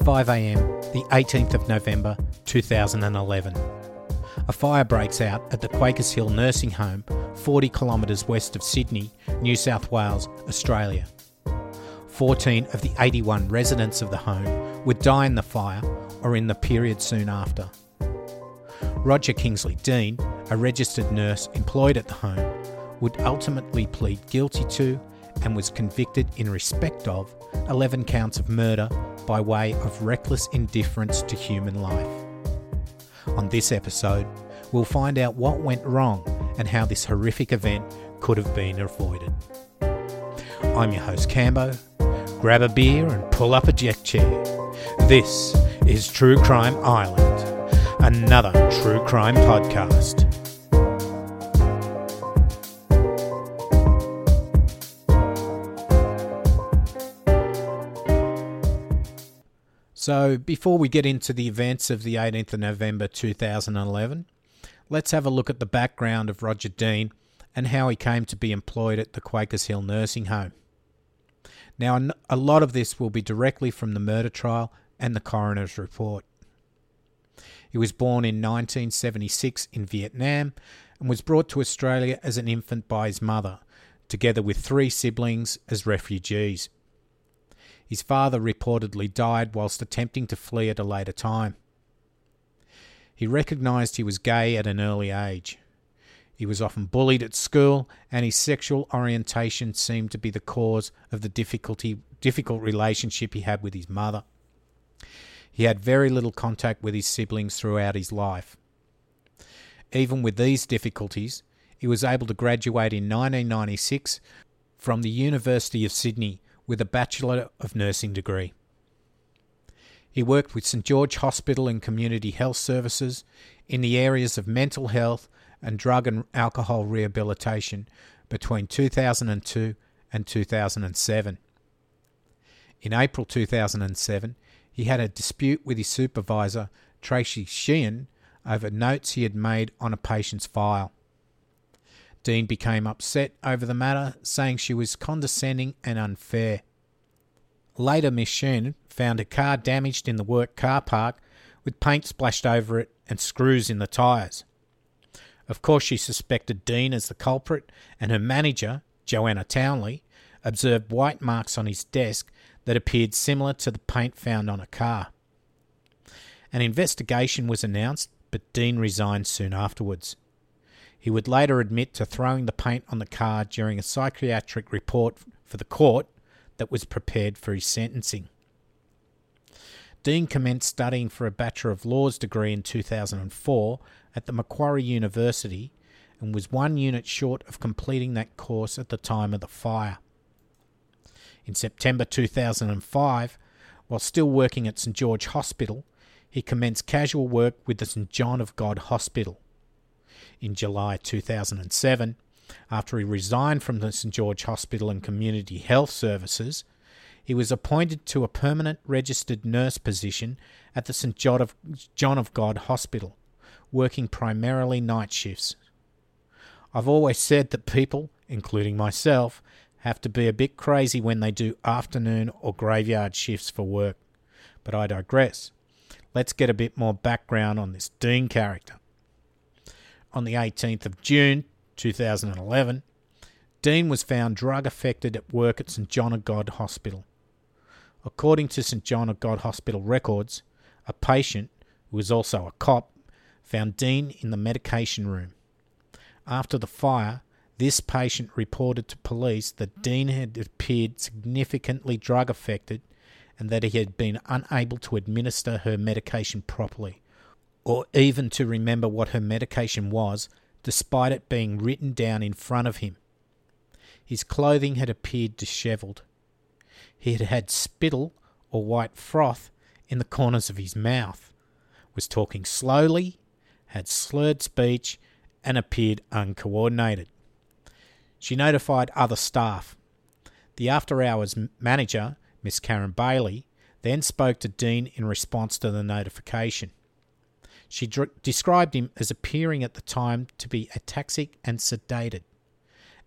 5am, the 18th of November 2011. A fire breaks out at the Quakers Hill Nursing Home, 40 kilometres west of Sydney, New South Wales, Australia. 14 of the 81 residents of the home would die in the fire or in the period soon after. Roger Kingsley Dean, a registered nurse employed at the home, would ultimately plead guilty to and was convicted in respect of 11 counts of murder by way of reckless indifference to human life. On this episode, we'll find out what went wrong and how this horrific event could have been avoided. I'm your host, Cambo. Grab a beer and pull up a deck chair. This is True Crime Island, another true crime podcast. So, before we get into the events of the 18th of November 2011, let's have a look at the background of Roger Dean and how he came to be employed at the Quakers Hill Nursing Home. Now, a lot of this will be directly from the murder trial and the coroner's report. He was born in 1976 in Vietnam and was brought to Australia as an infant by his mother, together with three siblings as refugees. His father reportedly died whilst attempting to flee at a later time. He recognised he was gay at an early age. He was often bullied at school, and his sexual orientation seemed to be the cause of the difficulty, difficult relationship he had with his mother. He had very little contact with his siblings throughout his life. Even with these difficulties, he was able to graduate in 1996 from the University of Sydney with a Bachelor of Nursing degree. He worked with St George Hospital and Community Health Services in the areas of mental health and drug and alcohol rehabilitation between 2002 and 2007. In April 2007, he had a dispute with his supervisor, Tracy Sheehan, over notes he had made on a patient's file. Dean became upset over the matter, saying she was condescending and unfair. Later, Miss Sheehan found a car damaged in the work car park with paint splashed over it and screws in the tyres. Of course, she suspected Dean as the culprit, and her manager, Joanna Townley, observed white marks on his desk that appeared similar to the paint found on a car. An investigation was announced, but Dean resigned soon afterwards. He would later admit to throwing the paint on the car during a psychiatric report for the court that was prepared for his sentencing. Dean commenced studying for a Bachelor of Laws degree in 2004 at the Macquarie University and was one unit short of completing that course at the time of the fire. In September 2005, while still working at St George Hospital, he commenced casual work with the St John of God Hospital in July 2007, after he resigned from the St George Hospital and Community Health Services, he was appointed to a permanent registered nurse position at the St John of, John of God Hospital, working primarily night shifts. I've always said that people, including myself, have to be a bit crazy when they do afternoon or graveyard shifts for work. But I digress. Let's get a bit more background on this Dean character on the 18th of June 2011, Dean was found drug affected at work at St John of God Hospital. According to St John of God Hospital records, a patient, who was also a cop, found Dean in the medication room. After the fire, this patient reported to police that Dean had appeared significantly drug affected and that he had been unable to administer her medication properly or even to remember what her medication was, despite it being written down in front of him. His clothing had appeared dishevelled. He had had spittle or white froth in the corners of his mouth, was talking slowly, had slurred speech, and appeared uncoordinated. She notified other staff. The after hours manager, Miss Karen Bailey, then spoke to Dean in response to the notification. She dr- described him as appearing at the time to be ataxic and sedated,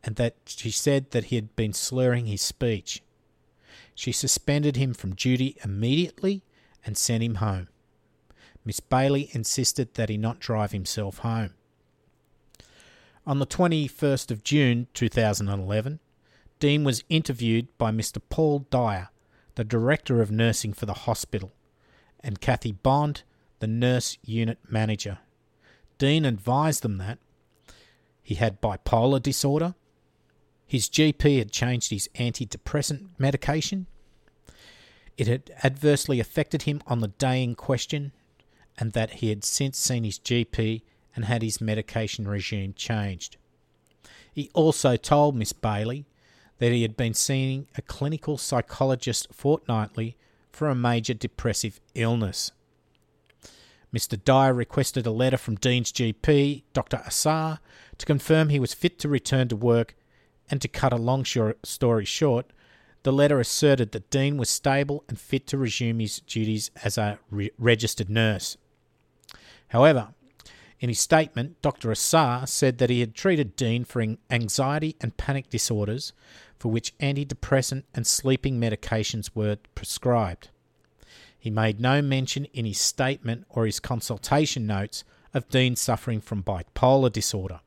and that she said that he had been slurring his speech. She suspended him from duty immediately and sent him home. Miss Bailey insisted that he not drive himself home. On the 21st of June 2011, Dean was interviewed by Mr. Paul Dyer, the Director of Nursing for the hospital, and Kathy Bond, the Nurse Unit Manager. Dean advised them that he had bipolar disorder, his GP had changed his antidepressant medication, it had adversely affected him on the day in question, and that he had since seen his GP and had his medication regime changed. He also told Miss Bailey that he had been seeing a clinical psychologist fortnightly for a major depressive illness. Mr. Dyer requested a letter from Dean's GP, Dr. Assar, to confirm he was fit to return to work, and to cut a long story short, the letter asserted that Dean was stable and fit to resume his duties as a re- registered nurse. However, in his statement, Dr. Assar said that he had treated Dean for anxiety and panic disorders for which antidepressant and sleeping medications were prescribed. He made no mention in his statement or his consultation notes of Dean suffering from bipolar disorder.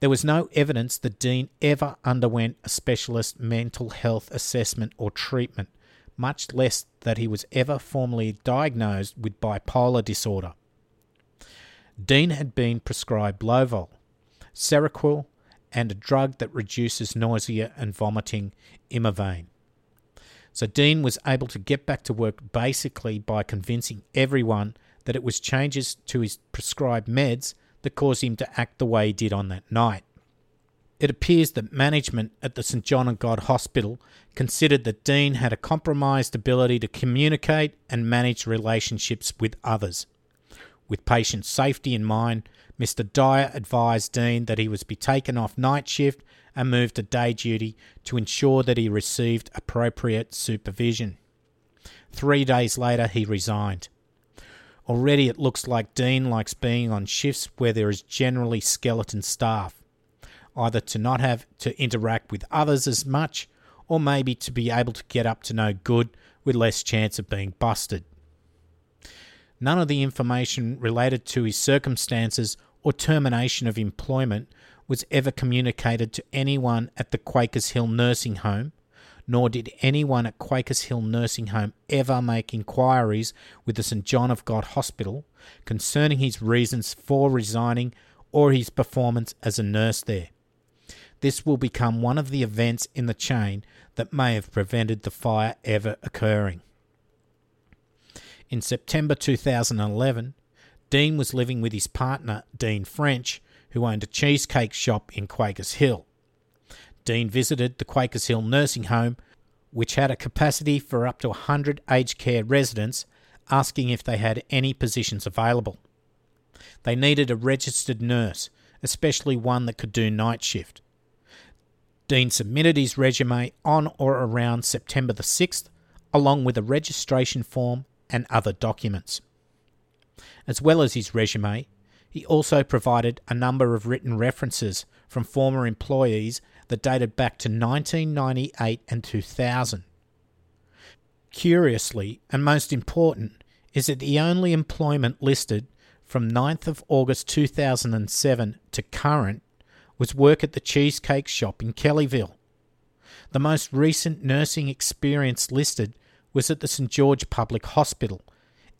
There was no evidence that Dean ever underwent a specialist mental health assessment or treatment, much less that he was ever formally diagnosed with bipolar disorder. Dean had been prescribed Lovol, Seroquel, and a drug that reduces nausea and vomiting, Imovane. So Dean was able to get back to work basically by convincing everyone that it was changes to his prescribed meds that caused him to act the way he did on that night. It appears that management at the St John of God Hospital considered that Dean had a compromised ability to communicate and manage relationships with others. With patient safety in mind, Mr. Dyer advised Dean that he was be taken off night shift and moved to day duty to ensure that he received appropriate supervision. Three days later, he resigned. Already it looks like Dean likes being on shifts where there is generally skeleton staff, either to not have to interact with others as much, or maybe to be able to get up to no good with less chance of being busted. None of the information related to his circumstances or termination of employment was ever communicated to anyone at the Quakers Hill Nursing Home, nor did anyone at Quakers Hill Nursing Home ever make inquiries with the St John of God Hospital concerning his reasons for resigning or his performance as a nurse there. This will become one of the events in the chain that may have prevented the fire ever occurring. In September 2011, Dean was living with his partner, Dean French, who owned a cheesecake shop in Quakers Hill. Dean visited the Quakers Hill nursing home, which had a capacity for up to 100 aged care residents, asking if they had any positions available. They needed a registered nurse, especially one that could do night shift. Dean submitted his resume on or around September the 6th, along with a registration form and other documents. As well as his resume, he also provided a number of written references from former employees that dated back to 1998 and 2000. Curiously, and most important, is that the only employment listed from 9th of August 2007 to current was work at the Cheesecake Shop in Kellyville. The most recent nursing experience listed was at the St George Public Hospital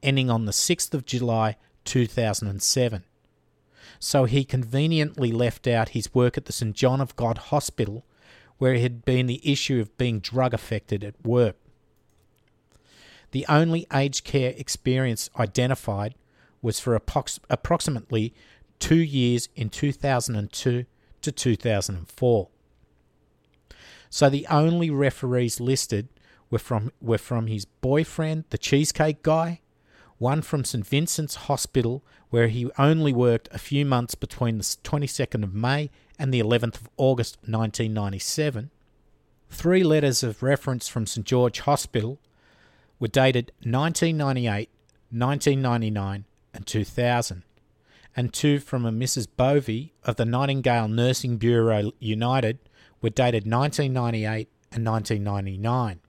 ending on the 6th of July 2007. So he conveniently left out his work at the St John of God Hospital, where it had been the issue of being drug affected at work. The only aged care experience identified was for approx- approximately two years in 2002 to 2004. So the only referees listed were from were from his boyfriend, the cheesecake guy, one from St Vincent's Hospital, where he only worked a few months between the 22nd of May and the 11th of August 1997. Three letters of reference from St George Hospital were dated 1998, 1999, and 2000, and two from a Mrs. Bovey of the Nightingale Nursing Bureau United were dated 1998 and 1999.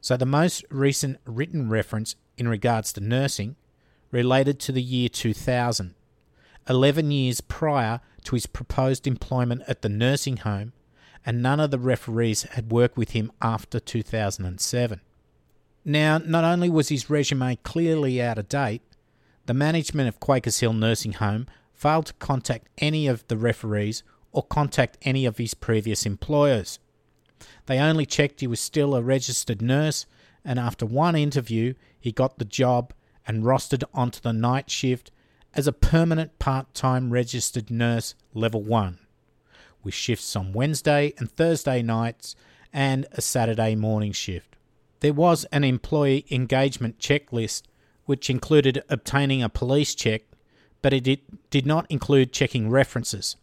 So the most recent written reference in regards to nursing related to the year 2000, 11 years prior to his proposed employment at the nursing home, and none of the referees had worked with him after 2007. Now, not only was his resume clearly out of date, the management of Quakers Hill Nursing Home failed to contact any of the referees or contact any of his previous employers. They only checked he was still a registered nurse, and after one interview, he got the job and rostered onto the night shift as a permanent part time registered nurse level 1, with shifts on Wednesday and Thursday nights and a Saturday morning shift. There was an employee engagement checklist which included obtaining a police check, but it did not include checking references.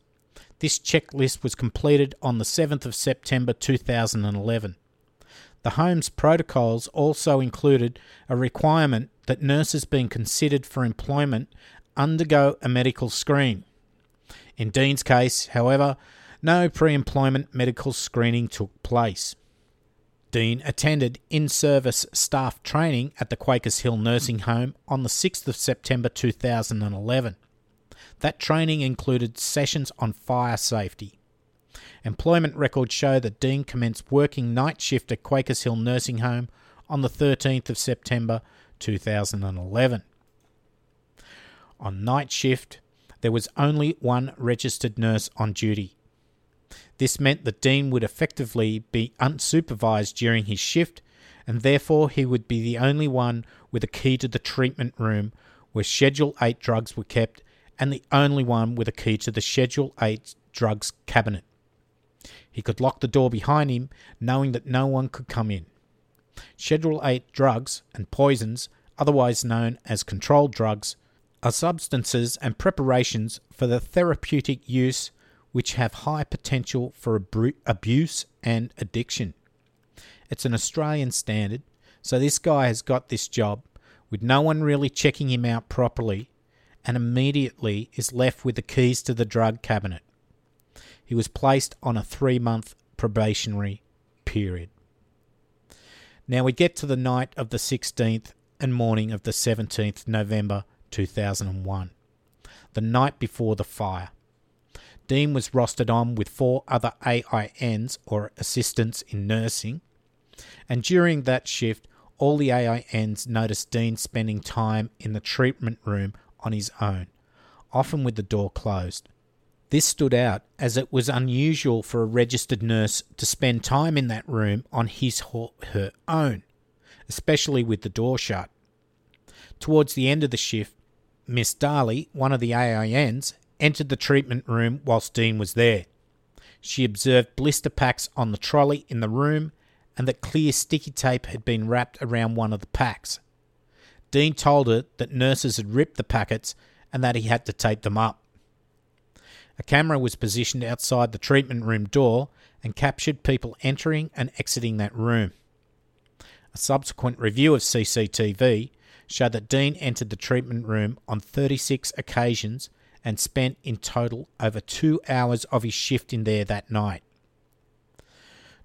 This checklist was completed on the 7th of September 2011. The Home's protocols also included a requirement that nurses being considered for employment undergo a medical screen. In Dean's case, however, no pre employment medical screening took place. Dean attended in service staff training at the Quakers Hill Nursing Home on the 6th of September 2011. That training included sessions on fire safety. Employment records show that Dean commenced working night shift at Quakers Hill Nursing Home on the 13th of September 2011. On night shift, there was only one registered nurse on duty. This meant that Dean would effectively be unsupervised during his shift, and therefore he would be the only one with a key to the treatment room where Schedule 8 drugs were kept, and the only one with a key to the Schedule 8 drugs cabinet. He could lock the door behind him, knowing that no one could come in. Schedule 8 drugs and poisons, otherwise known as controlled drugs, are substances and preparations for the therapeutic use which have high potential for abuse and addiction. It's an Australian standard, so this guy has got this job with no one really checking him out properly and immediately is left with the keys to the drug cabinet. He was placed on a three month probationary period. Now we get to the night of the 16th and morning of the 17th November 2001, the night before the fire. Dean was rostered on with four other AINs or assistants in nursing, and during that shift, all the AINs noticed Dean spending time in the treatment room on his own, often with the door closed. This stood out as it was unusual for a registered nurse to spend time in that room on his or her own, especially with the door shut. Towards the end of the shift, Miss Darley, one of the AINs, entered the treatment room whilst Dean was there. She observed blister packs on the trolley in the room and that clear sticky tape had been wrapped around one of the packs. Dean told her that nurses had ripped the packets and that he had to tape them up. A camera was positioned outside the treatment room door and captured people entering and exiting that room. A subsequent review of CCTV showed that Dean entered the treatment room on 36 occasions and spent in total over two hours of his shift in there that night.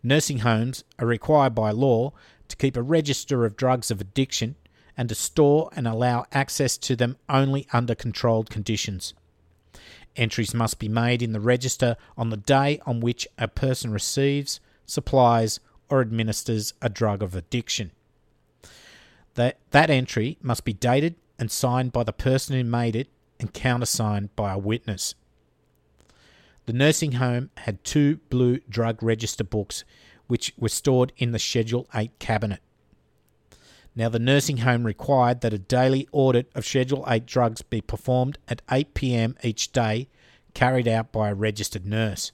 Nursing homes are required by law to keep a register of drugs of addiction and to store and allow access to them only under controlled conditions. Entries must be made in the register on the day on which a person receives, supplies, or administers a drug of addiction. That, that entry must be dated and signed by the person who made it and countersigned by a witness. The nursing home had two blue drug register books which were stored in the Schedule 8 cabinet. Now, the nursing home required that a daily audit of Schedule 8 drugs be performed at 8 pm each day, carried out by a registered nurse.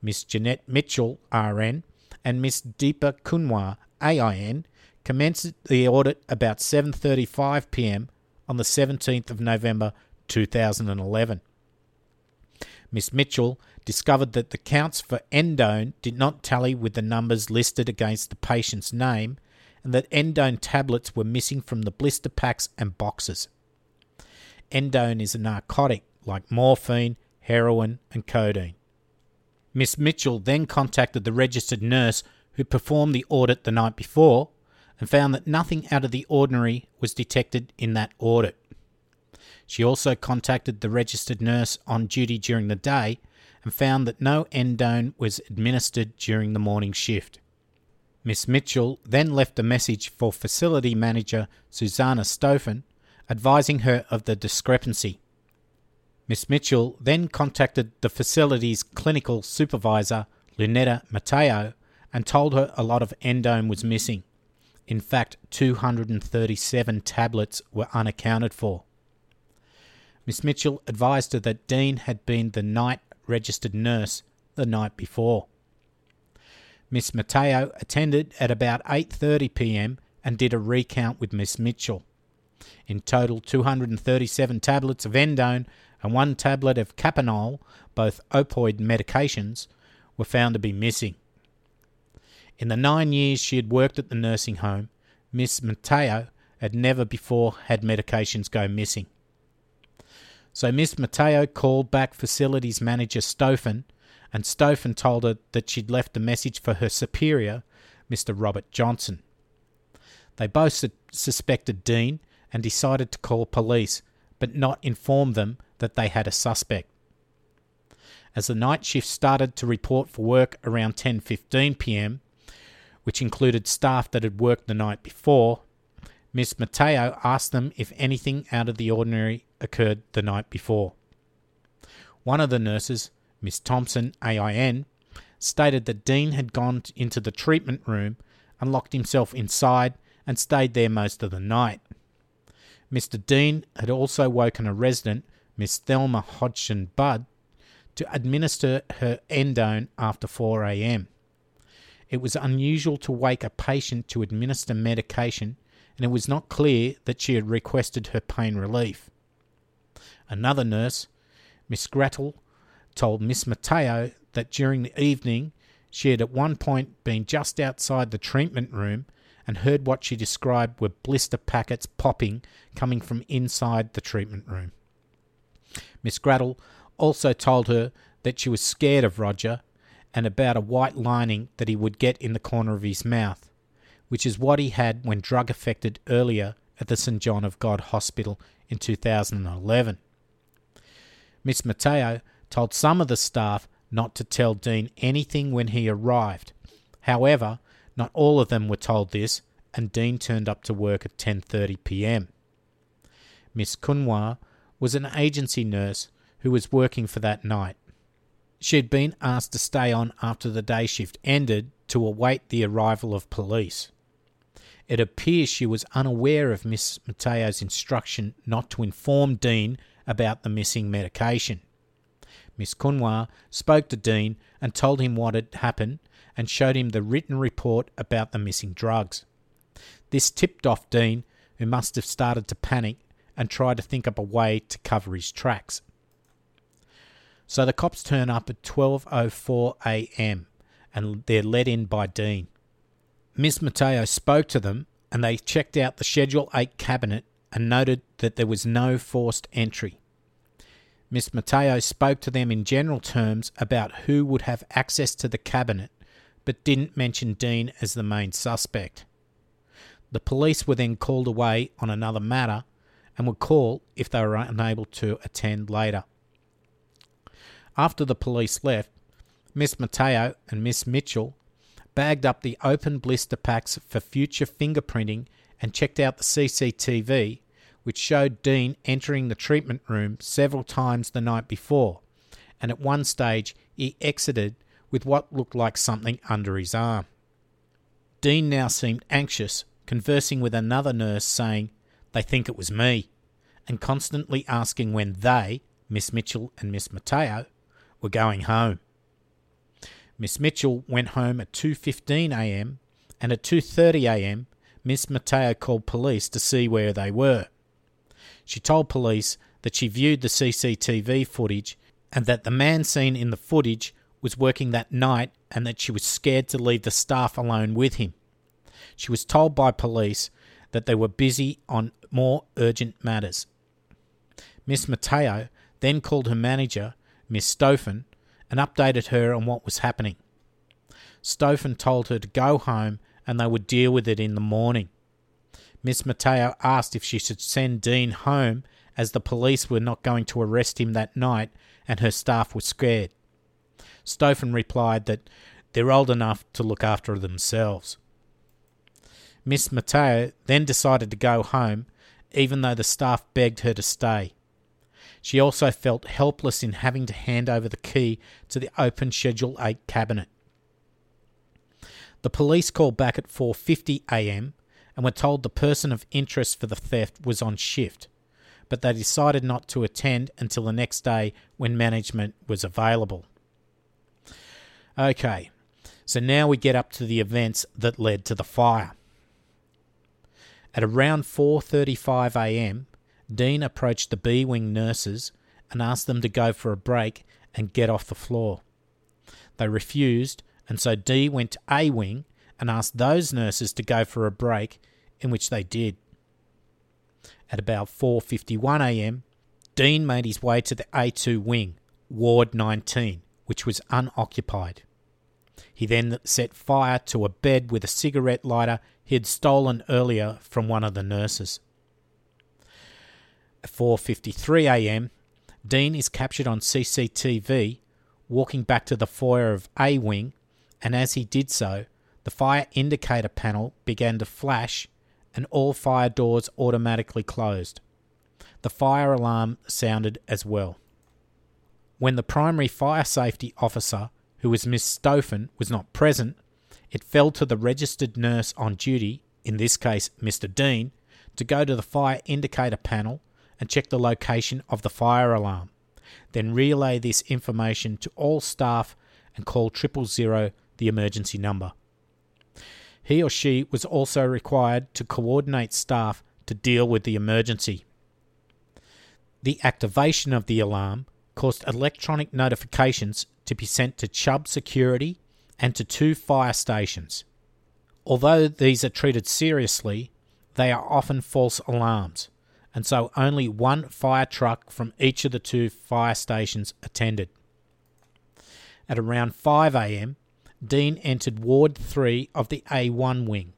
Miss Jeanette Mitchell, RN, and Miss Deepa Kunwar, AIN, commenced the audit about 7:35 p.m. on the 17th of November 2011. Miss Mitchell discovered that the counts for endone did not tally with the numbers listed against the patient's name and that endone tablets were missing from the blister packs and boxes. Endone is a narcotic like morphine, heroin, and codeine. Miss Mitchell then contacted the registered nurse who performed the audit the night before and found that nothing out of the ordinary was detected in that audit. She also contacted the registered nurse on duty during the day and found that no endone was administered during the morning shift. Miss Mitchell then left a message for facility manager Susanna Stoffen advising her of the discrepancy. Miss Mitchell then contacted the facility's clinical supervisor, Lunetta Matteo, and told her a lot of endone was missing. In fact, 237 tablets were unaccounted for. Miss Mitchell advised her that Dean had been the night registered nurse the night before. Miss Matteo attended at about 8:30 p.m. and did a recount with Miss Mitchell. In total, 237 tablets of endone and one tablet of kapanol, both opioid medications, were found to be missing. In the nine years she had worked at the nursing home, Miss Matteo had never before had medications go missing. So Miss Matteo called back facilities manager Stoffen, and Stoffen told her that she'd left a message for her superior, Mr. Robert Johnson. They both su- suspected Dean and decided to call police, but not inform them that they had a suspect. As the night shift started to report for work around 10:15 p.m., which included staff that had worked the night before, Miss Matteo asked them if anything out of the ordinary occurred the night before. One of the nurses, Miss Thompson, AIN, stated that Dean had gone into the treatment room and locked himself inside and stayed there most of the night. Mr. Dean had also woken a resident, Miss Thelma Hodgson Budd, to administer her endone after 4 a.m. It was unusual to wake a patient to administer medication, and it was not clear that she had requested her pain relief. Another nurse, Miss Grattel, told Miss Matteo that during the evening she had at one point been just outside the treatment room and heard what she described were blister packets popping coming from inside the treatment room. Miss Grattel also told her that she was scared of Roger and about a white lining that he would get in the corner of his mouth, which is what he had when drug affected earlier at the St John of God Hospital in 2011. Miss Matteo told some of the staff not to tell Dean anything when he arrived. However, not all of them were told this, and Dean turned up to work at 10:30 p.m. Miss Kunwar was an agency nurse who was working for that night. She had been asked to stay on after the day shift ended to await the arrival of police. It appears she was unaware of Miss Matteo's instruction not to inform Dean about the missing medication. Miss Kunwar spoke to Dean and told him what had happened and showed him the written report about the missing drugs. This tipped off Dean, who must have started to panic and try to think up a way to cover his tracks. So the cops turn up at 12:04 a.m. and they're let in by Dean. Miss Matteo spoke to them and they checked out the Schedule 8 cabinet and noted that there was no forced entry. Miss Matteo spoke to them in general terms about who would have access to the cabinet, but didn't mention Dean as the main suspect. The police were then called away on another matter and would call if they were unable to attend later. After the police left, Miss Matteo and Miss Mitchell bagged up the open blister packs for future fingerprinting and checked out the CCTV which showed Dean entering the treatment room several times the night before, and at one stage he exited with what looked like something under his arm. Dean now seemed anxious, conversing with another nurse, saying, They think it was me, and constantly asking when they, Miss Mitchell and Miss Matteo, were going home. Miss Mitchell went home at 2:15 a.m. and at 2:30 a.m. Miss Matteo called police to see where they were. She told police that she viewed the CCTV footage and that the man seen in the footage was working that night and that she was scared to leave the staff alone with him. She was told by police that they were busy on more urgent matters. Miss Matteo then called her manager, Miss Stoffen, and updated her on what was happening. Stofan told her to go home and they would deal with it in the morning. Miss Matteo asked if she should send Dean home as the police were not going to arrest him that night and her staff were scared. Stofan replied that they're old enough to look after themselves. Miss Matteo then decided to go home, even though the staff begged her to stay. She also felt helpless in having to hand over the key to the open Schedule 8 cabinet. The police called back at 4:50 a.m. and were told the person of interest for the theft was on shift, but they decided not to attend until the next day when management was available. Okay, so now we get up to the events that led to the fire. At around 4:35 a.m., Dean approached the B wing nurses and asked them to go for a break and get off the floor. They refused, and so D went to A wing and asked those nurses to go for a break, in which they did. At about 4:51 a.m., Dean made his way to the A2 wing, Ward 19, which was unoccupied. He then set fire to a bed with a cigarette lighter he had stolen earlier from one of the nurses. At 4:53 a.m., Dean is captured on CCTV walking back to the foyer of A wing, and as he did so, the fire indicator panel began to flash and all fire doors automatically closed. The fire alarm sounded as well. When the primary fire safety officer, who was Miss Stofan, was not present, it fell to the registered nurse on duty, in this case Mr. Dean, to go to the fire indicator panel and check the location of the fire alarm. Then relay this information to all staff and call triple zero the emergency number. He or she was also required to coordinate staff to deal with the emergency. The activation of the alarm caused electronic notifications to be sent to Chubb Security and to two fire stations. Although these are treated seriously, they are often false alarms and so only one fire truck from each of the two fire stations attended. At around 5 am, Dean entered Ward 3 of the A1 wing.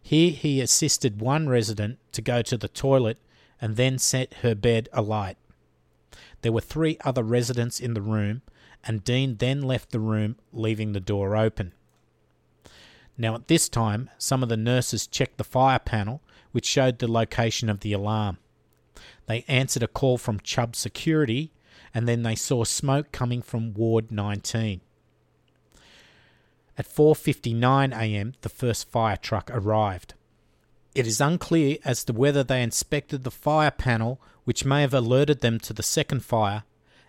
Here he assisted one resident to go to the toilet and then set her bed alight. There were three other residents in the room, and Dean then left the room, leaving the door open. Now, at this time, some of the nurses checked the fire panel which showed the location of the alarm. They answered a call from Chubb Security, and then they saw smoke coming from Ward 19. At 4:59 a.m., the first fire truck arrived. It is unclear as to whether they inspected the fire panel, which may have alerted them to the second fire,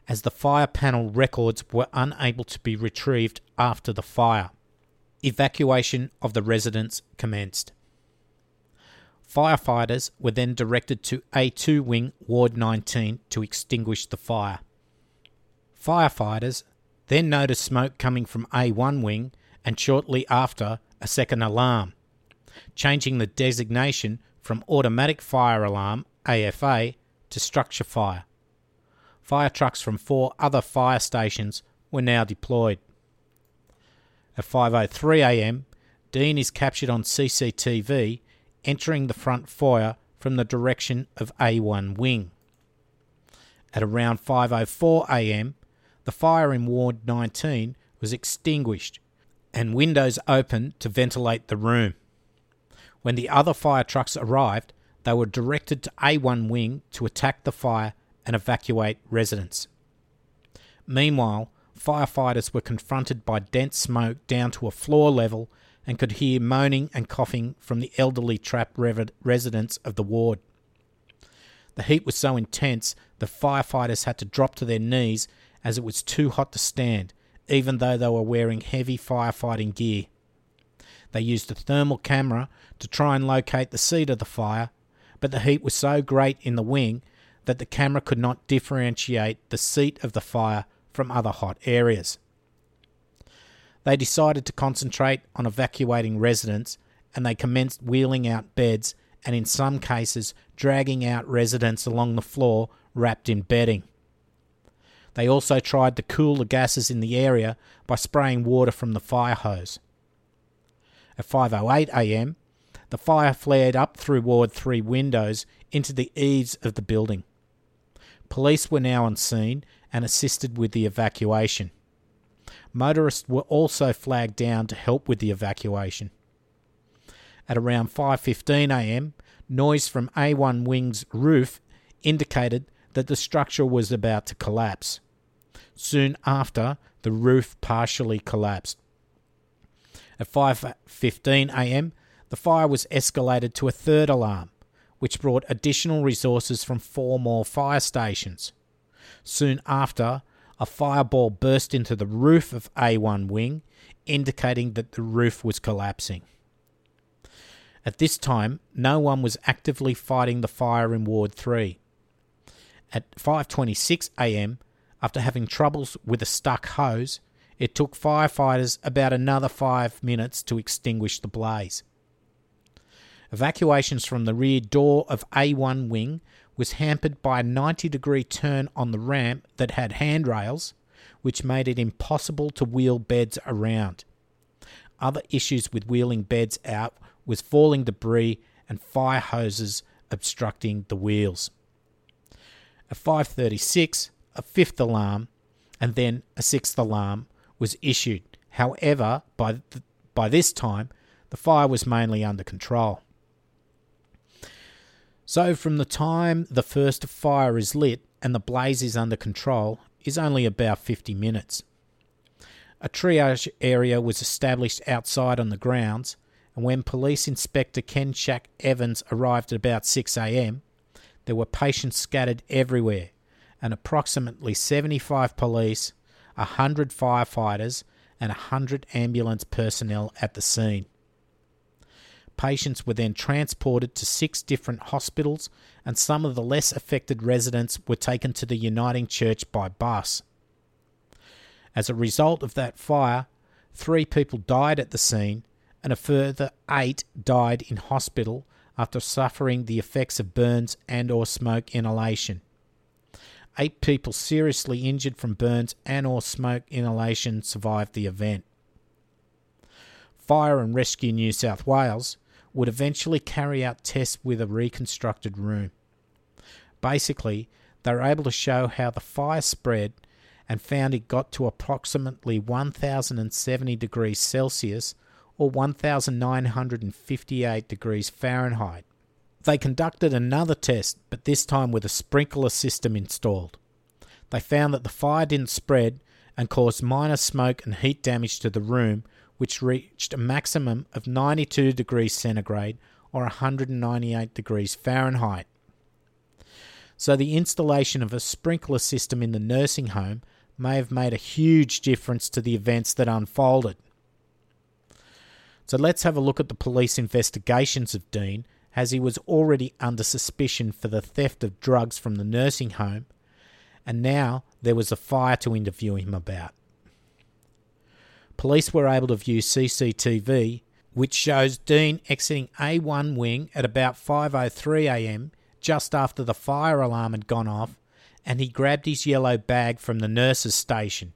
as the fire panel records were unable to be retrieved after the fire. Evacuation of the residents commenced. Firefighters were then directed to A2 Wing, Ward 19, to extinguish the fire. Firefighters then noticed smoke coming from A1 Wing and shortly after a second alarm, changing the designation from automatic fire alarm AFA to structure fire. Fire trucks from four other fire stations were now deployed. At 5:03 a.m., Dean is captured on CCTV entering the front foyer from the direction of A1 wing. At around 5:04 a.m., the fire in Ward 19 was extinguished and windows opened to ventilate the room. When the other fire trucks arrived, they were directed to A1 wing to attack the fire and evacuate residents. Meanwhile, firefighters were confronted by dense smoke down to a floor level and could hear moaning and coughing from the elderly trapped residents of the ward. The heat was so intense the firefighters had to drop to their knees as it was too hot to stand, even though they were wearing heavy firefighting gear. They used a thermal camera to try and locate the seat of the fire, but the heat was so great in the wing that the camera could not differentiate the seat of the fire from other hot areas. They decided to concentrate on evacuating residents and they commenced wheeling out beds and, in some cases, dragging out residents along the floor wrapped in bedding. They also tried to cool the gases in the area by spraying water from the fire hose. At 5:08 a.m., the fire flared up through Ward 3 windows into the eaves of the building. Police were now on scene and assisted with the evacuation. Motorists were also flagged down to help with the evacuation. At around 5:15 a.m., noise from A1 Wing's roof indicated that the structure was about to collapse. Soon after, the roof partially collapsed. At 5:15 a.m., the fire was escalated to a third alarm, which brought additional resources from four more fire stations. Soon after, a fireball burst into the roof of A1 wing, indicating that the roof was collapsing. At this time, no one was actively fighting the fire in Ward 3. At 5:26 a.m., after having troubles with a stuck hose, it took firefighters about another 5 minutes to extinguish the blaze. Evacuations from the rear door of A1 wing was hampered by a 90 degree turn on the ramp that had handrails, which made it impossible to wheel beds around. Other issues with wheeling beds out was falling debris and fire hoses obstructing the wheels. At 5:36, a fifth alarm and then a sixth alarm was issued. However, by th- by this time, the fire was mainly under control. So, from the time the first fire is lit and the blaze is under control, is only about 50 minutes. A triage area was established outside on the grounds, and when Police Inspector Ken Shack Evans arrived at about 6 am, there were patients scattered everywhere, and approximately 75 police, 100 firefighters, and 100 ambulance personnel at the scene. Patients were then transported to six different hospitals, and some of the less affected residents were taken to the Uniting Church by bus. As a result of that fire, three people died at the scene, and a further eight died in hospital after suffering the effects of burns and or smoke inhalation. Eight people seriously injured from burns and or smoke inhalation survived the event. Fire and Rescue New South Wales would eventually carry out tests with a reconstructed room. Basically, they were able to show how the fire spread and found it got to approximately 1070 degrees Celsius or 1958 degrees Fahrenheit. They conducted another test, but this time with a sprinkler system installed. They found that the fire didn't spread and caused minor smoke and heat damage to the room, which reached a maximum of 92 degrees centigrade or 198 degrees Fahrenheit. So, the installation of a sprinkler system in the nursing home may have made a huge difference to the events that unfolded. So, let's have a look at the police investigations of Dean, as he was already under suspicion for the theft of drugs from the nursing home, and now there was a fire to interview him about. Police were able to view CCTV, which shows Dean exiting A1 wing at about 5:03 a.m. just after the fire alarm had gone off, and he grabbed his yellow bag from the nurse's station.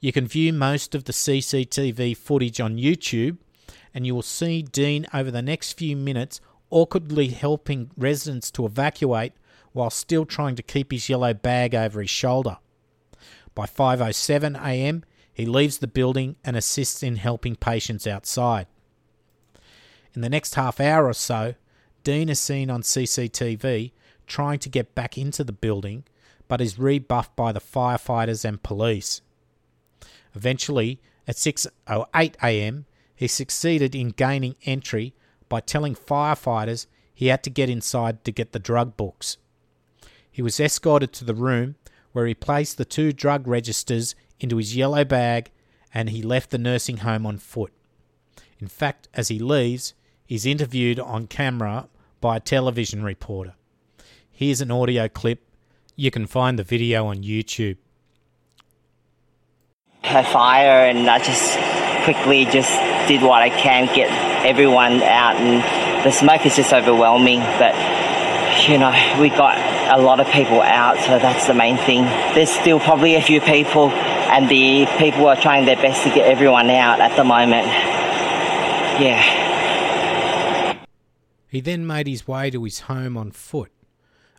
You can view most of the CCTV footage on YouTube, and you will see Dean over the next few minutes awkwardly helping residents to evacuate while still trying to keep his yellow bag over his shoulder. By 5:07 a.m., he leaves the building and assists in helping patients outside. In the next half hour or so, Dean is seen on CCTV trying to get back into the building, but is rebuffed by the firefighters and police. Eventually, at 6:08 a.m., he succeeded in gaining entry by telling firefighters he had to get inside to get the drug books. He was escorted to the room where he placed the two drug registers into his yellow bag and he left the nursing home on foot. In fact, as he leaves, he's interviewed on camera by a television reporter. Here's an audio clip. You can find the video on YouTube. Had fire, and I just quickly just did what I can, get everyone out, and the smoke is just overwhelming. But you know, we got a lot of people out, so that's the main thing. There's still probably a few people, and the people are trying their best to get everyone out at the moment. Yeah. He then made his way to his home on foot.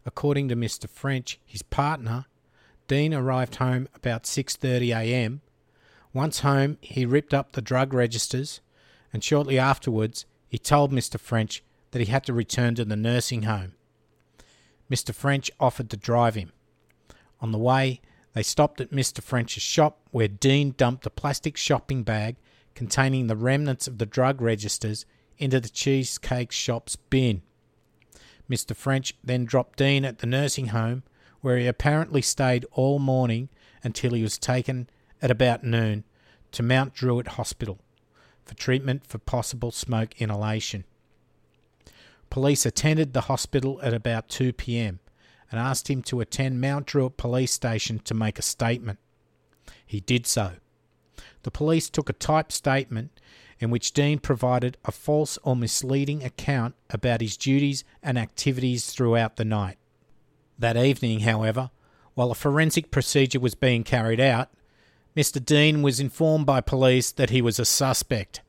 According to Mr. French, his partner, Dean arrived home about 6:30 a.m. Once home, he ripped up the drug registers, and shortly afterwards, he told Mr. French that he had to return to the nursing home. Mr. French offered to drive him. On the way, they stopped at Mr. French's shop where Dean dumped a plastic shopping bag containing the remnants of the drug registers into the cheesecake shop's bin. Mr. French then dropped Dean at the nursing home where he apparently stayed all morning until he was taken at about noon to Mount Druitt Hospital for treatment for possible smoke inhalation. Police attended the hospital at about 2 pm and asked him to attend Mount Druitt Police Station to make a statement. He did so. The police took a typed statement in which Dean provided a false or misleading account about his duties and activities throughout the night. That evening, however, while a forensic procedure was being carried out, Mr. Dean was informed by police that he was a suspect.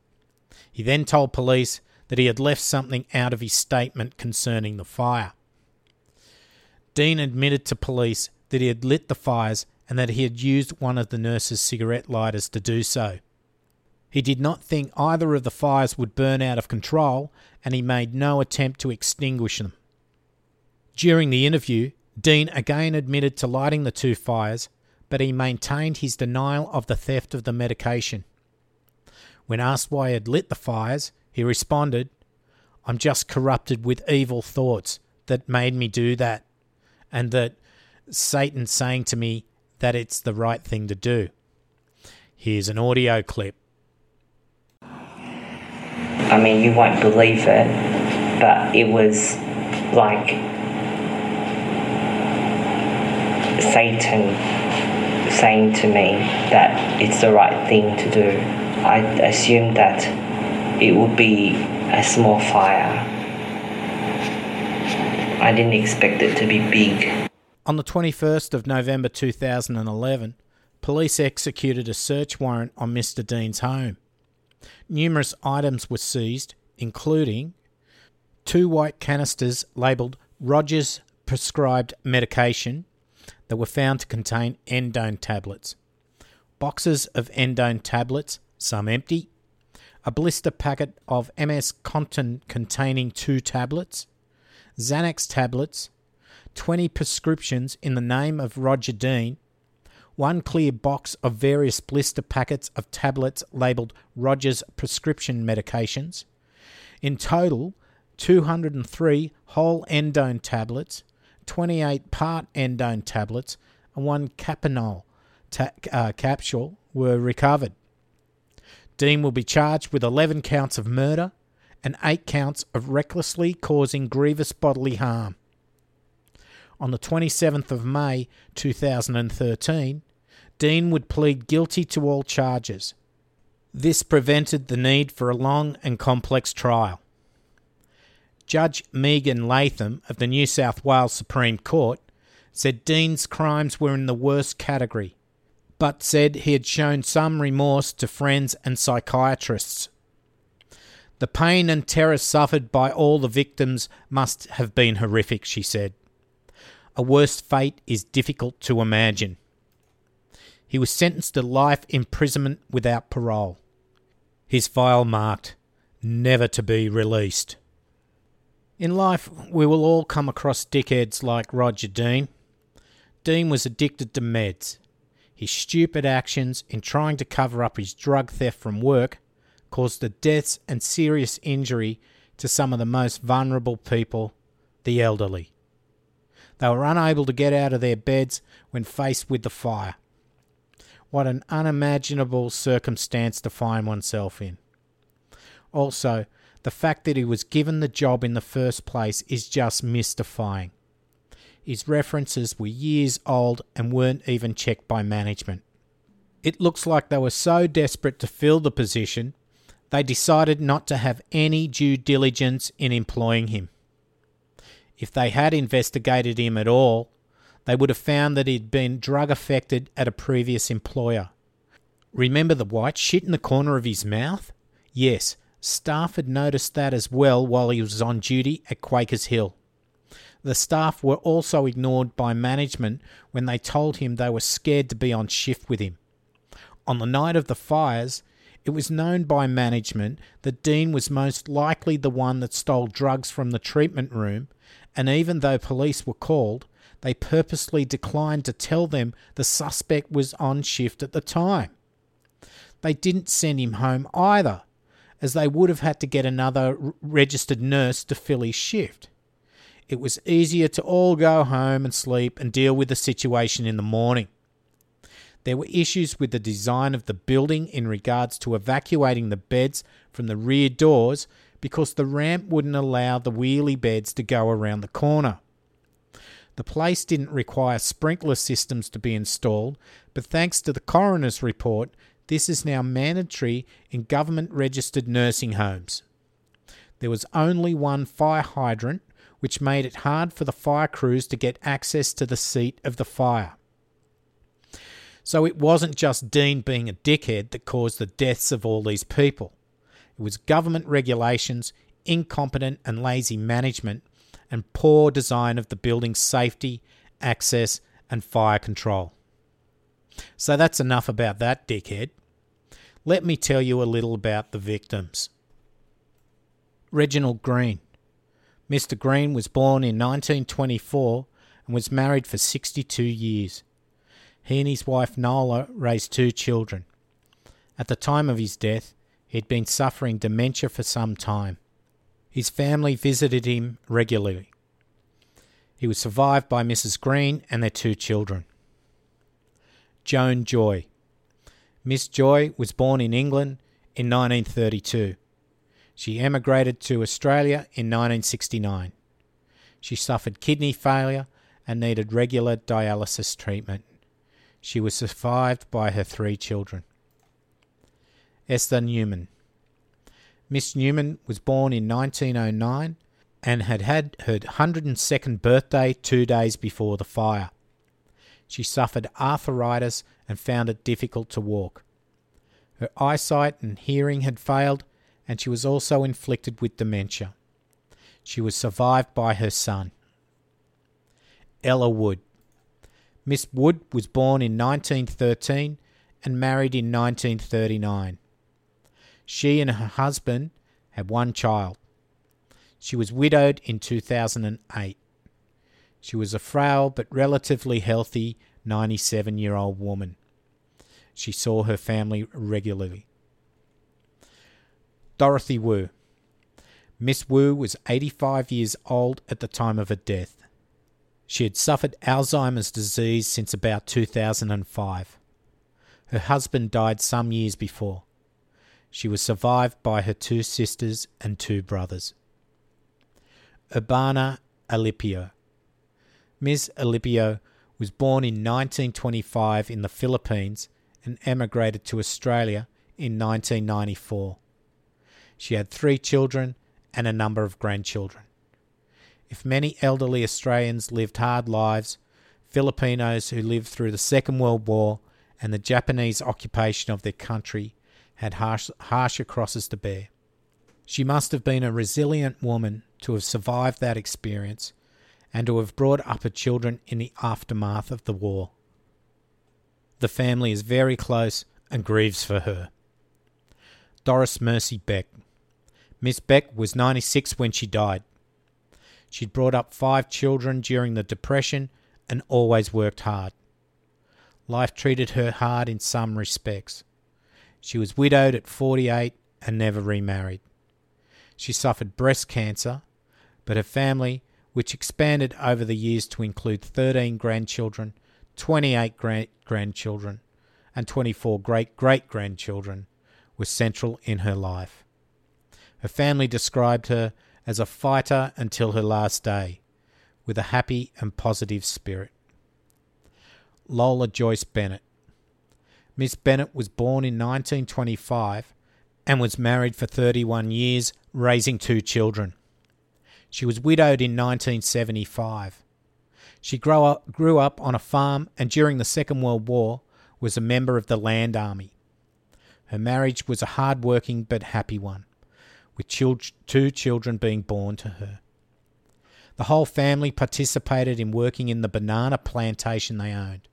He then told police that he had left something out of his statement concerning the fire. Dean admitted to police that he had lit the fires and that he had used one of the nurse's cigarette lighters to do so. He did not think either of the fires would burn out of control, and he made no attempt to extinguish them. During the interview, Dean again admitted to lighting the two fires, but he maintained his denial of the theft of the medication. When asked why he had lit the fires, he responded, I'm just corrupted with evil thoughts that made me do that, and that Satan saying to me that it's the right thing to do. Here's an audio clip. I mean, you won't believe it, but it was like Satan saying to me that it's the right thing to do. I assumed that it would be a small fire. I didn't expect it to be big. On the 21st of November 2011, police executed a search warrant on Mr. Dean's home. Numerous items were seized, including two white canisters labelled Rogers prescribed medication that were found to contain endone tablets, boxes of endone tablets, some empty, a blister packet of MS Contin containing two tablets, Xanax tablets, 20 prescriptions in the name of Roger Dean, one clear box of various blister packets of tablets labelled Roger's prescription medications. In total, 203 whole endone tablets, 28 part endone tablets, and one Kapanol ta- uh, capsule were recovered. Dean will be charged with 11 counts of murder and 8 counts of recklessly causing grievous bodily harm. On the 27th of May 2013, Dean would plead guilty to all charges. This prevented the need for a long and complex trial. Judge Megan Latham of the New South Wales Supreme Court said Dean's crimes were in the worst category but said he had shown some remorse to friends and psychiatrists. The pain and terror suffered by all the victims must have been horrific, she said. A worse fate is difficult to imagine. He was sentenced to life imprisonment without parole. His file marked, never to be released. In life, we will all come across dickheads like Roger Dean. Dean was addicted to meds. His stupid actions in trying to cover up his drug theft from work caused the deaths and serious injury to some of the most vulnerable people, the elderly. They were unable to get out of their beds when faced with the fire. What an unimaginable circumstance to find oneself in. Also, the fact that he was given the job in the first place is just mystifying. His references were years old and weren't even checked by management. It looks like they were so desperate to fill the position, they decided not to have any due diligence in employing him. If they had investigated him at all, they would have found that he'd been drug affected at a previous employer. Remember the white shit in the corner of his mouth? Yes, staff had noticed that as well while he was on duty at Quakers Hill. The staff were also ignored by management when they told him they were scared to be on shift with him. On the night of the fires, it was known by management that Dean was most likely the one that stole drugs from the treatment room, and even though police were called, they purposely declined to tell them the suspect was on shift at the time. They didn't send him home either, as they would have had to get another registered nurse to fill his shift. It was easier to all go home and sleep and deal with the situation in the morning. There were issues with the design of the building in regards to evacuating the beds from the rear doors because the ramp wouldn't allow the wheelie beds to go around the corner. The place didn't require sprinkler systems to be installed, but thanks to the coroner's report, this is now mandatory in government registered nursing homes. There was only one fire hydrant, which made it hard for the fire crews to get access to the seat of the fire. So it wasn't just Dean being a dickhead that caused the deaths of all these people. It was government regulations, incompetent and lazy management, and poor design of the building's safety, access, and fire control. So that's enough about that dickhead. Let me tell you a little about the victims. Reginald Green. Mr. Green was born in 1924 and was married for 62 years. He and his wife Nola raised two children. At the time of his death, he had been suffering dementia for some time. His family visited him regularly. He was survived by Mrs. Green and their two children. Joan Joy. Miss Joy was born in England in 1932. She emigrated to Australia in 1969. She suffered kidney failure and needed regular dialysis treatment. She was survived by her three children. Esther Newman. Miss Newman was born in 1909 and had had her 102nd birthday two days before the fire. She suffered arthritis and found it difficult to walk. Her eyesight and hearing had failed, and she was also inflicted with dementia. She was survived by her son. Ella Wood. Miss Wood was born in 1913 and married in 1939. She and her husband had one child. She was widowed in 2008. She was a frail but relatively healthy 97 year old woman. She saw her family regularly. Dorothy Wu. Miss Wu was 85 years old at the time of her death. She had suffered Alzheimer's disease since about 2005. Her husband died some years before. She was survived by her two sisters and two brothers. Urbana Alipio. Ms. Alipio was born in 1925 in the Philippines and emigrated to Australia in 1994. She had three children and a number of grandchildren. If many elderly Australians lived hard lives, Filipinos who lived through the Second World War and the Japanese occupation of their country had harsh, harsher crosses to bear. She must have been a resilient woman to have survived that experience and to have brought up her children in the aftermath of the war. The family is very close and grieves for her. Doris Mercy Beck. Miss Beck was 96 when she died. She'd brought up five children during the Depression and always worked hard. Life treated her hard in some respects. She was widowed at 48 and never remarried. She suffered breast cancer, but her family, which expanded over the years to include 13 grandchildren, 28 great grandchildren, and 24 great great grandchildren, was central in her life. Her family described her as a fighter until her last day, with a happy and positive spirit. Lola Joyce Bennett. Miss Bennett was born in 1925 and was married for 31 years, raising two children. She was widowed in 1975. She grew up, grew up on a farm and during the Second World War was a member of the Land Army. Her marriage was a hard working but happy one, with two children being born to her. The whole family participated in working in the banana plantation they owned.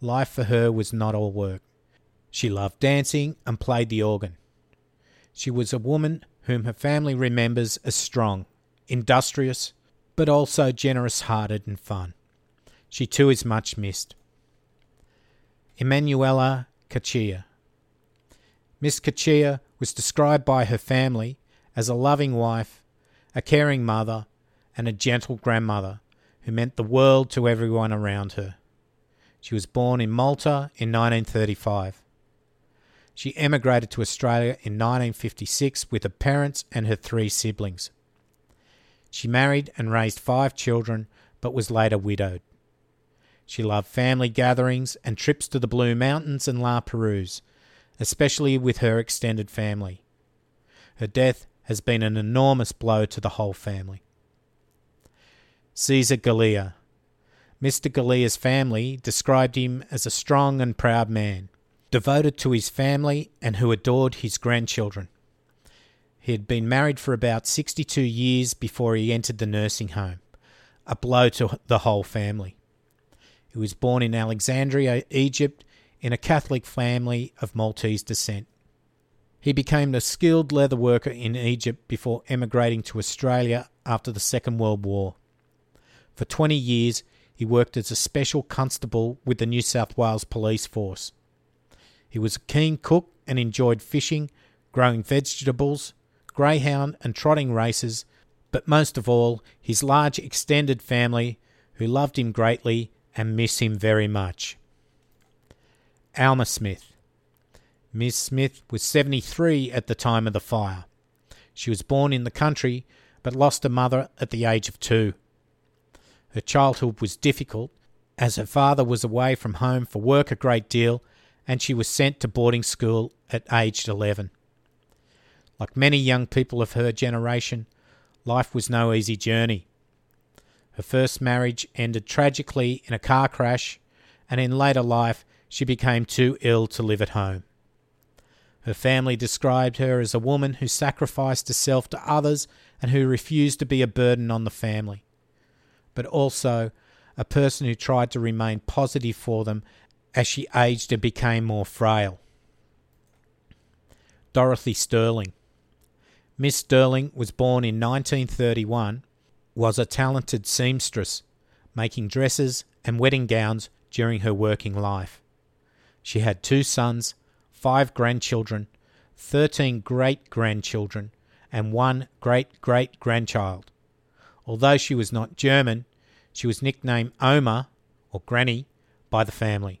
Life for her was not all work. She loved dancing and played the organ. She was a woman whom her family remembers as strong, industrious, but also generous hearted and fun. She too is much missed. Emanuela Cachia. Miss Cachia was described by her family as a loving wife, a caring mother, and a gentle grandmother who meant the world to everyone around her. She was born in Malta in 1935. She emigrated to Australia in 1956 with her parents and her three siblings. She married and raised five children, but was later widowed. She loved family gatherings and trips to the Blue Mountains and La Perouse, especially with her extended family. Her death has been an enormous blow to the whole family. Caesar Galea. Mr. Galea's family described him as a strong and proud man, devoted to his family and who adored his grandchildren. He had been married for about 62 years before he entered the nursing home, a blow to the whole family. He was born in Alexandria, Egypt, in a Catholic family of Maltese descent. He became a skilled leather worker in Egypt before emigrating to Australia after the Second World War. For 20 years, he worked as a special constable with the New South Wales Police Force. He was a keen cook and enjoyed fishing, growing vegetables, greyhound and trotting races, but most of all, his large extended family, who loved him greatly and miss him very much. Alma Smith. Miss Smith was 73 at the time of the fire. She was born in the country but lost her mother at the age of two. Her childhood was difficult as her father was away from home for work a great deal and she was sent to boarding school at aged 11. Like many young people of her generation, life was no easy journey. Her first marriage ended tragically in a car crash, and in later life she became too ill to live at home. Her family described her as a woman who sacrificed herself to others and who refused to be a burden on the family, but also a person who tried to remain positive for them as she aged and became more frail. Dorothy Sterling. Miss Sterling was born in 1931 was a talented seamstress, making dresses and wedding gowns during her working life. She had two sons, five grandchildren, thirteen great grandchildren, and one great great grandchild. Although she was not German, she was nicknamed Oma, or Granny, by the family.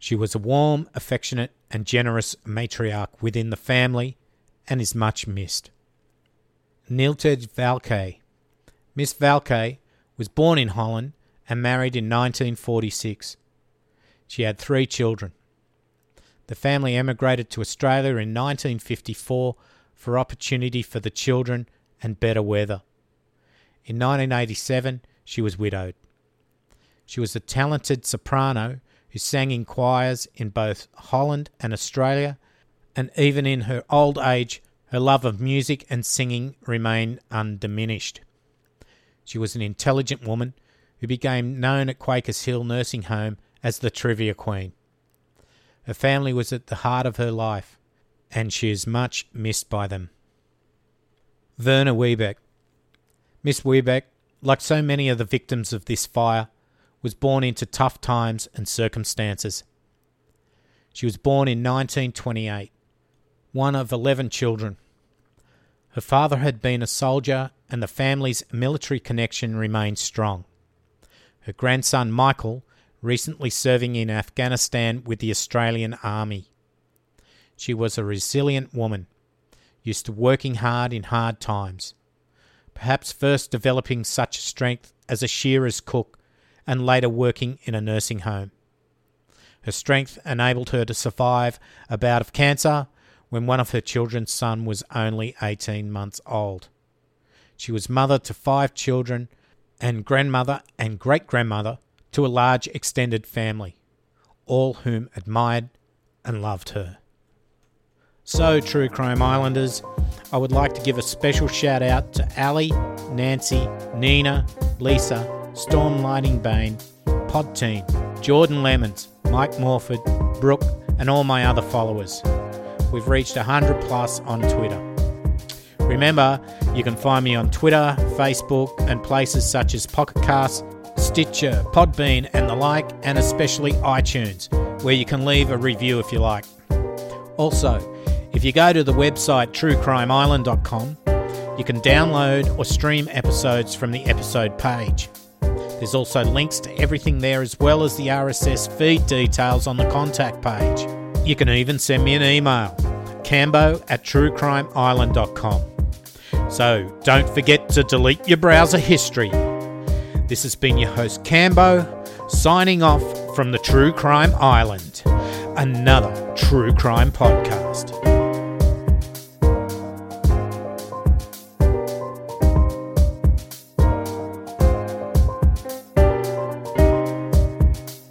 She was a warm, affectionate, and generous matriarch within the family and is much missed. Nilted Valkay Miss Valkay was born in Holland and married in 1946. She had three children. The family emigrated to Australia in 1954 for opportunity for the children and better weather. In 1987, she was widowed. She was a talented soprano who sang in choirs in both Holland and Australia, and even in her old age, her love of music and singing remained undiminished. She was an intelligent woman who became known at Quakers Hill Nursing Home as the Trivia Queen. Her family was at the heart of her life, and she is much missed by them. Verna Wiebeck. Miss Wiebeck, like so many of the victims of this fire, was born into tough times and circumstances. She was born in 1928, one of 11 children. Her father had been a soldier and the family's military connection remained strong. Her grandson Michael, recently serving in Afghanistan with the Australian Army. She was a resilient woman, used to working hard in hard times, perhaps first developing such strength as a shearer's cook and later working in a nursing home. Her strength enabled her to survive a bout of cancer when one of her children's son was only 18 months old. She was mother to five children and grandmother and great grandmother to a large extended family, all whom admired and loved her. So, True Crime Islanders, I would like to give a special shout out to Ali, Nancy, Nina, Lisa, Storm Lighting Bane, Pod Team, Jordan Lemons, Mike Morford, Brooke, and all my other followers. We've reached 100 plus on Twitter. Remember, you can find me on Twitter, Facebook, and places such as Pocket Cast, Stitcher, Podbean, and the like, and especially iTunes, where you can leave a review if you like. Also, if you go to the website truecrimeisland.com, you can download or stream episodes from the episode page. There's also links to everything there as well as the RSS feed details on the contact page. You can even send me an email, cambo at truecrimeisland.com. So don't forget to delete your browser history. This has been your host Cambo, signing off from the True Crime Island, another true crime podcast.